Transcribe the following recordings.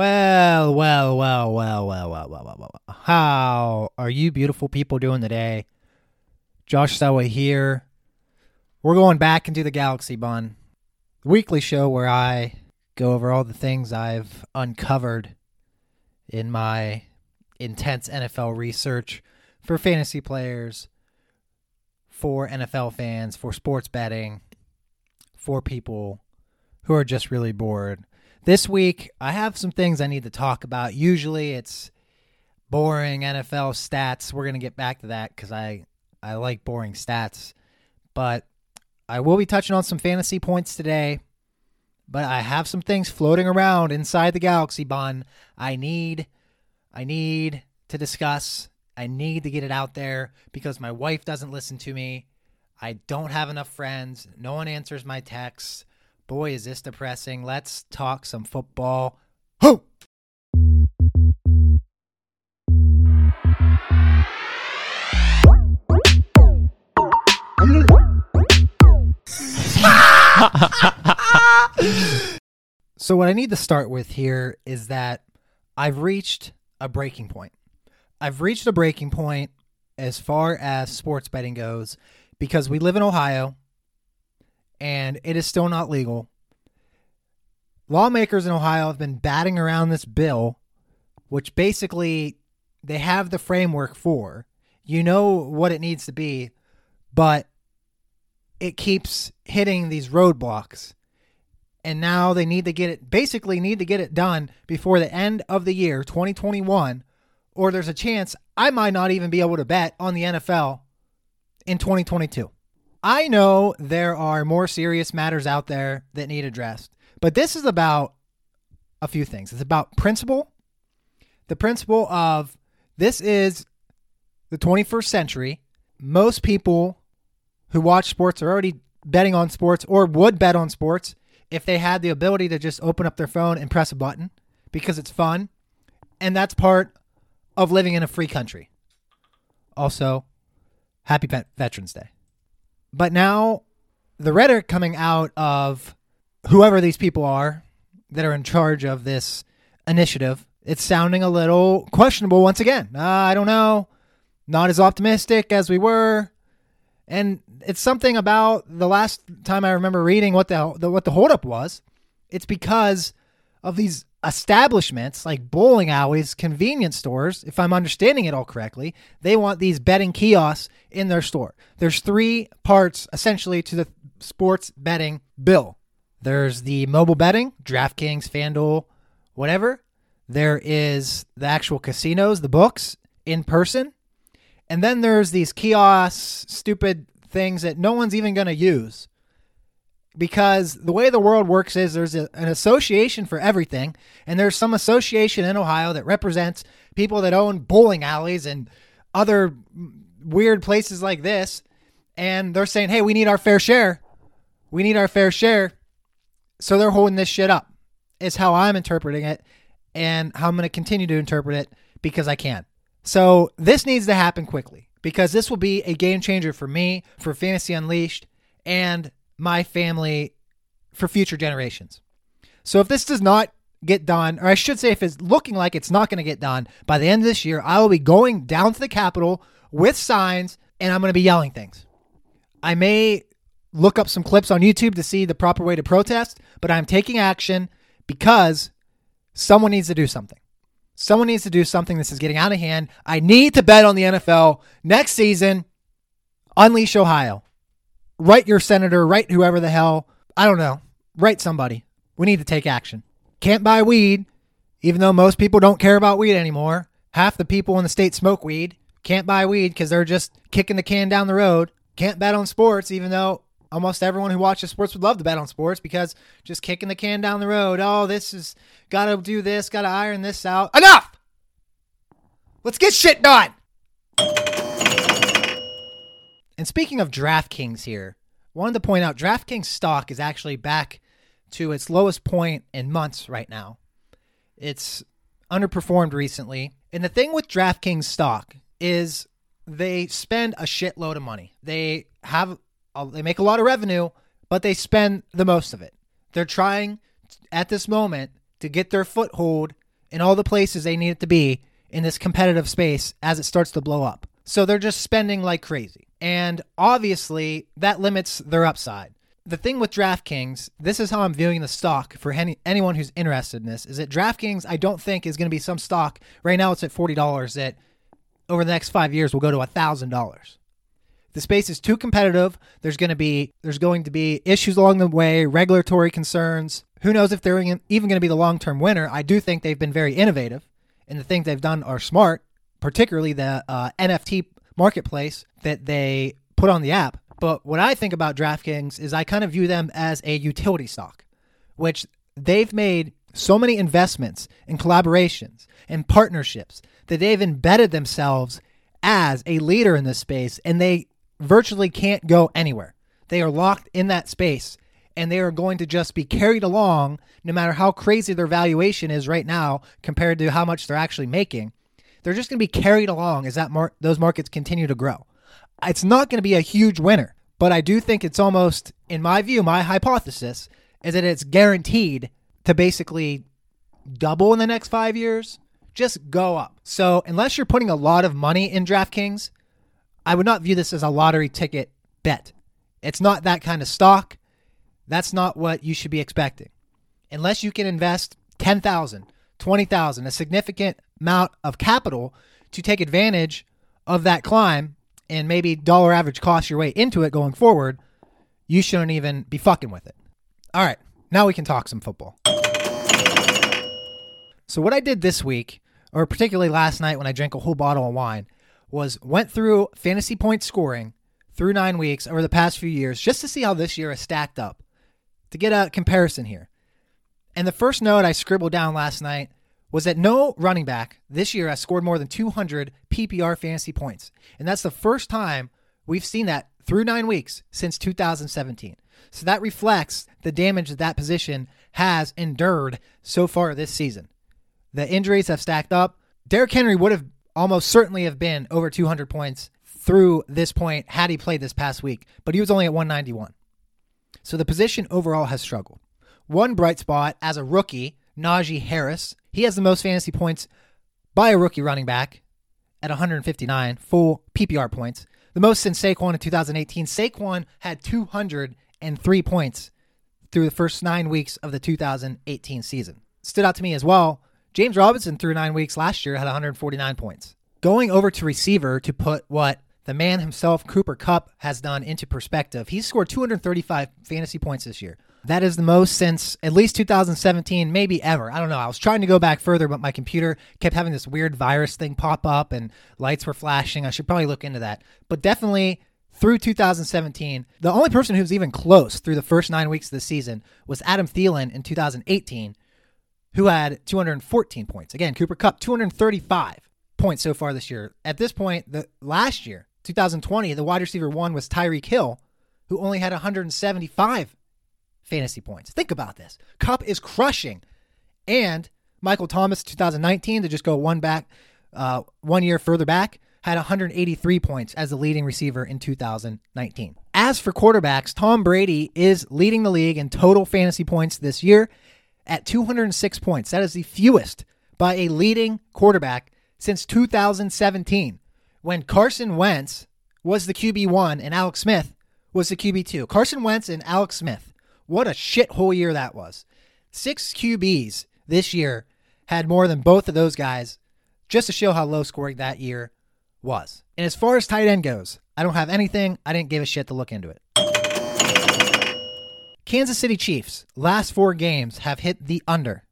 Well, well, well, well, well, well, well, well, well. How are you beautiful people doing today? Josh Selway here. We're going back into the Galaxy Bun, the weekly show where I go over all the things I've uncovered in my intense NFL research for fantasy players, for NFL fans, for sports betting, for people who are just really bored. This week, I have some things I need to talk about. Usually, it's boring NFL stats. We're going to get back to that because I, I like boring stats. But I will be touching on some fantasy points today. But I have some things floating around inside the Galaxy Bun. I need, I need to discuss. I need to get it out there because my wife doesn't listen to me. I don't have enough friends. No one answers my texts. Boy, is this depressing. Let's talk some football. Ho! so, what I need to start with here is that I've reached a breaking point. I've reached a breaking point as far as sports betting goes because we live in Ohio and it is still not legal. Lawmakers in Ohio have been batting around this bill, which basically they have the framework for. You know what it needs to be, but it keeps hitting these roadblocks. And now they need to get it, basically, need to get it done before the end of the year, 2021, or there's a chance I might not even be able to bet on the NFL in 2022. I know there are more serious matters out there that need addressed, but this is about a few things. It's about principle, the principle of this is the 21st century. Most people who watch sports are already betting on sports or would bet on sports if they had the ability to just open up their phone and press a button because it's fun. And that's part of living in a free country. Also, happy Veterans Day. But now the rhetoric coming out of whoever these people are that are in charge of this initiative, it's sounding a little questionable once again. Uh, I don't know. Not as optimistic as we were. And it's something about the last time I remember reading what the, the what the holdup was. It's because of these establishments like bowling alleys, convenience stores, if I'm understanding it all correctly, they want these betting kiosks in their store. There's three parts essentially to the sports betting bill. There's the mobile betting, DraftKings, FanDuel, whatever. There is the actual casinos, the books in person. And then there's these kiosks, stupid things that no one's even going to use because the way the world works is there's a, an association for everything, and there's some association in Ohio that represents people that own bowling alleys and other weird places like this, and they're saying, "Hey, we need our fair share. We need our fair share." So they're holding this shit up. Is how I'm interpreting it, and how I'm going to continue to interpret it because I can. So this needs to happen quickly because this will be a game changer for me, for Fantasy Unleashed, and my family for future generations. So if this does not get done, or I should say, if it's looking like it's not going to get done by the end of this year, I will be going down to the Capitol with signs and I'm going to be yelling things. I may look up some clips on YouTube to see the proper way to protest, but I'm taking action because someone needs to do something. Someone needs to do something. This is getting out of hand. I need to bet on the NFL next season. Unleash Ohio write your senator, write whoever the hell. I don't know. Write somebody. We need to take action. Can't buy weed, even though most people don't care about weed anymore. Half the people in the state smoke weed. Can't buy weed because they're just kicking the can down the road. Can't bet on sports, even though almost everyone who watches sports would love to bet on sports because just kicking the can down the road. Oh, this is got to do this, got to iron this out. Enough! Let's get shit done! And speaking of DraftKings here, wanted to point out DraftKings stock is actually back to its lowest point in months right now. It's underperformed recently. And the thing with DraftKings stock is they spend a shitload of money. They have they make a lot of revenue, but they spend the most of it. They're trying at this moment to get their foothold in all the places they need it to be in this competitive space as it starts to blow up. So they're just spending like crazy. And obviously, that limits their upside. The thing with DraftKings, this is how I'm viewing the stock for any, anyone who's interested in this, is that DraftKings, I don't think, is going to be some stock. Right now, it's at $40 that over the next five years will go to $1,000. The space is too competitive. There's going to be there's going to be issues along the way, regulatory concerns. Who knows if they're even going to be the long-term winner? I do think they've been very innovative, and the things they've done are smart, particularly the uh, NFT marketplace that they put on the app. But what I think about DraftKings is I kind of view them as a utility stock, which they've made so many investments and collaborations and partnerships that they've embedded themselves as a leader in this space and they virtually can't go anywhere. They are locked in that space and they are going to just be carried along no matter how crazy their valuation is right now compared to how much they're actually making. They're just going to be carried along as that mar- those markets continue to grow. It's not going to be a huge winner, but I do think it's almost in my view, my hypothesis is that it's guaranteed to basically double in the next 5 years, just go up. So, unless you're putting a lot of money in DraftKings, I would not view this as a lottery ticket bet. It's not that kind of stock. That's not what you should be expecting. Unless you can invest 10,000, 20,000, a significant amount of capital to take advantage of that climb and maybe dollar average cost your way into it going forward, you shouldn't even be fucking with it. All right, now we can talk some football. So what I did this week, or particularly last night when I drank a whole bottle of wine, was went through fantasy point scoring through nine weeks over the past few years just to see how this year is stacked up to get a comparison here. And the first note I scribbled down last night was that no running back this year has scored more than 200 PPR fantasy points. And that's the first time we've seen that through nine weeks since 2017. So that reflects the damage that that position has endured so far this season. The injuries have stacked up. Derrick Henry would have almost certainly have been over 200 points through this point had he played this past week, but he was only at 191. So the position overall has struggled. One bright spot as a rookie, Najee Harris, he has the most fantasy points by a rookie running back at 159 full PPR points. The most since Saquon in 2018. Saquon had 203 points through the first nine weeks of the 2018 season. Stood out to me as well James Robinson through nine weeks last year had 149 points. Going over to receiver to put what the man himself, Cooper Kupp, has done into perspective, he's scored 235 fantasy points this year. That is the most since at least 2017, maybe ever. I don't know. I was trying to go back further, but my computer kept having this weird virus thing pop up and lights were flashing. I should probably look into that. But definitely through 2017, the only person who was even close through the first nine weeks of the season was Adam Thielen in 2018, who had 214 points. Again, Cooper Kupp, 235 points so far this year. At this point, the last year, 2020, the wide receiver one was Tyreek Hill, who only had 175 fantasy points. Think about this. Kupp is crushing. And Michael Thomas 2019 to just go one back uh, one year further back had 183 points as the leading receiver in 2019. As for quarterbacks, Tom Brady is leading the league in total fantasy points this year at 206 points. That is the fewest by a leading quarterback since 2017 when Carson Wentz was the QB1 and Alex Smith was the QB2. Carson Wentz and Alex Smith. What a shithole year that was. Six QBs this year had more than both of those guys just to show how low scoring that year was. And as far as tight end goes, I don't have anything. I didn't give a shit to look into it. Kansas City Chiefs, last four games have hit the under.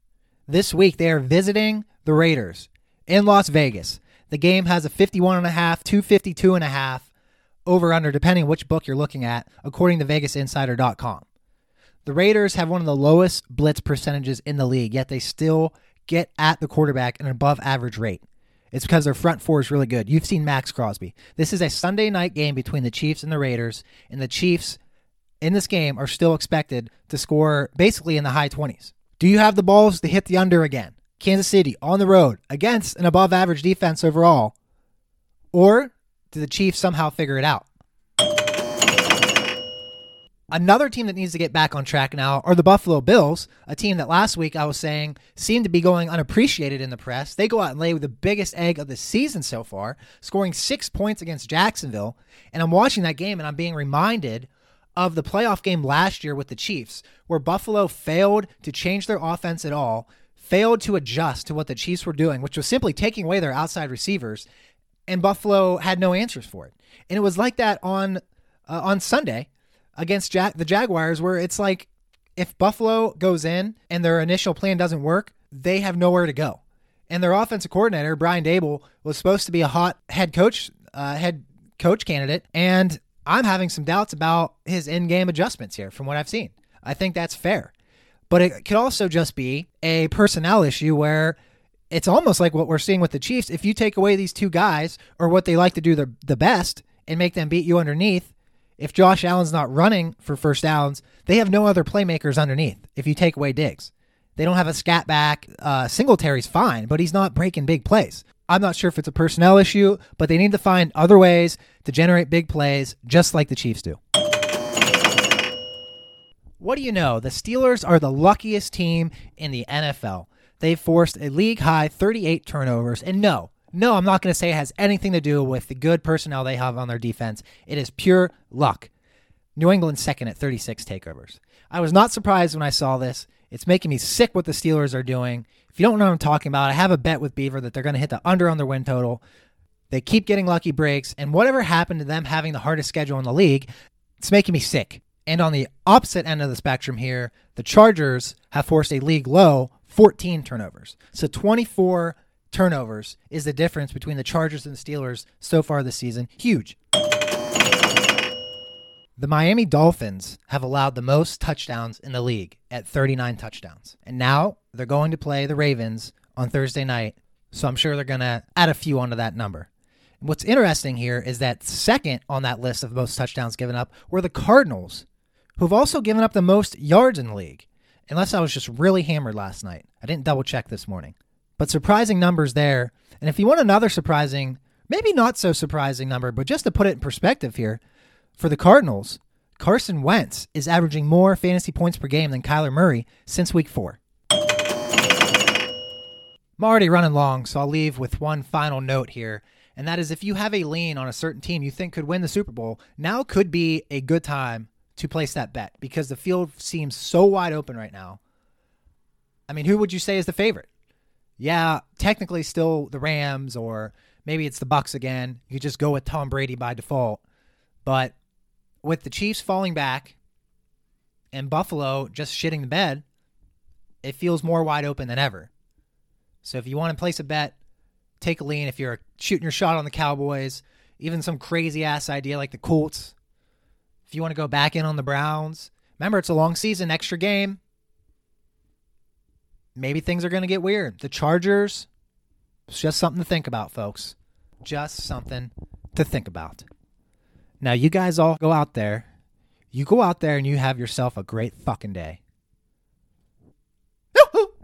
This week they are visiting the Raiders in Las Vegas. The game has a 51 and a half, 252 and a half over under depending which book you're looking at according to vegasinsider.com. The Raiders have one of the lowest blitz percentages in the league, yet they still get at the quarterback at an above average rate. It's because their front four is really good. You've seen Maxx Crosby. This is a Sunday night game between the Chiefs and the Raiders, and the Chiefs in this game are still expected to score basically in the high 20s. Do you have the balls to hit the under again? Kansas City on the road against an above average defense overall? Or do the Chiefs somehow figure it out? Another team that needs to get back on track now are the Buffalo Bills, a team that last week I was saying seemed to be going unappreciated in the press. They go out and lay the biggest egg of the season so far, scoring six points against Jacksonville. And I'm watching that game and I'm being reminded of the playoff game last year with the Chiefs, where Buffalo failed to change their offense at all, failed to adjust to what the Chiefs were doing, which was simply taking away their outside receivers, and Buffalo had no answers for it. And it was like that on uh, on Sunday against the Jaguars, where it's like if Buffalo goes in and their initial plan doesn't work, they have nowhere to go. And their offensive coordinator, Brian Daboll, was supposed to be a hot head coach, uh, head coach candidate, and I'm having some doubts about his in-game adjustments here from what I've seen. I think that's fair, but it could also just be a personnel issue where it's almost like what we're seeing with the Chiefs. If you take away these two guys or what they like to do the the best and make them beat you underneath, if Josh Allen's not running for first downs, they have no other playmakers underneath. If you take away Diggs, they don't have a scat back. Uh, Singletary's fine, but he's not breaking big plays. I'm not sure if it's a personnel issue, but they need to find other ways to generate big plays, just like the Chiefs do. What do you know? The Steelers are the luckiest team in the NFL. They've forced a league high 38 turnovers. And no, no, I'm not going to say it has anything to do with the good personnel they have on their defense. It is pure luck. New England second at 36 takeovers. I was not surprised when I saw this. It's making me sick what the Steelers are doing. If you don't know what I'm talking about, I have a bet with Beaver that they're going to hit the under on their win total. They keep getting lucky breaks, and whatever happened to them having the hardest schedule in the league, it's making me sick. And on the opposite end of the spectrum here, the Chargers have forced a league low 14 turnovers. So 24 turnovers is the difference between the Chargers and the Steelers so far this season. Huge. The Miami Dolphins have allowed the most touchdowns in the league at 39 touchdowns. And now they're going to play the Ravens on Thursday night. So I'm sure they're going to add a few onto that number. And what's interesting here is that second on that list of most touchdowns given up were the Cardinals, who've also given up the most yards in the league. Unless I was just really hammered last night. I didn't double check this morning. But surprising numbers there. And if you want another surprising, maybe not so surprising number, but just to put it in perspective here, for the Cardinals, Carson Wentz is averaging more fantasy points per game than Kyler Murray since week four. I'm already running long, so I'll leave with one final note here. And that is if you have a lean on a certain team you think could win the Super Bowl, now could be a good time to place that bet because the field seems so wide open right now. I mean, who would you say is the favorite? Yeah, technically still the Rams or maybe it's the Bucs again. You just go with Tom Brady by default. But with the Chiefs falling back and Buffalo just shitting the bed, it feels more wide open than ever. So if you want to place a bet, take a lean. If you're shooting your shot on the Cowboys, even some crazy ass idea like the Colts, if you want to go back in on the Browns, remember it's a long season, extra game maybe things are going to get weird. The Chargers, it's just something to think about, folks. Just something to think about. Now, you guys all go out there. You go out there and you have yourself a great fucking day.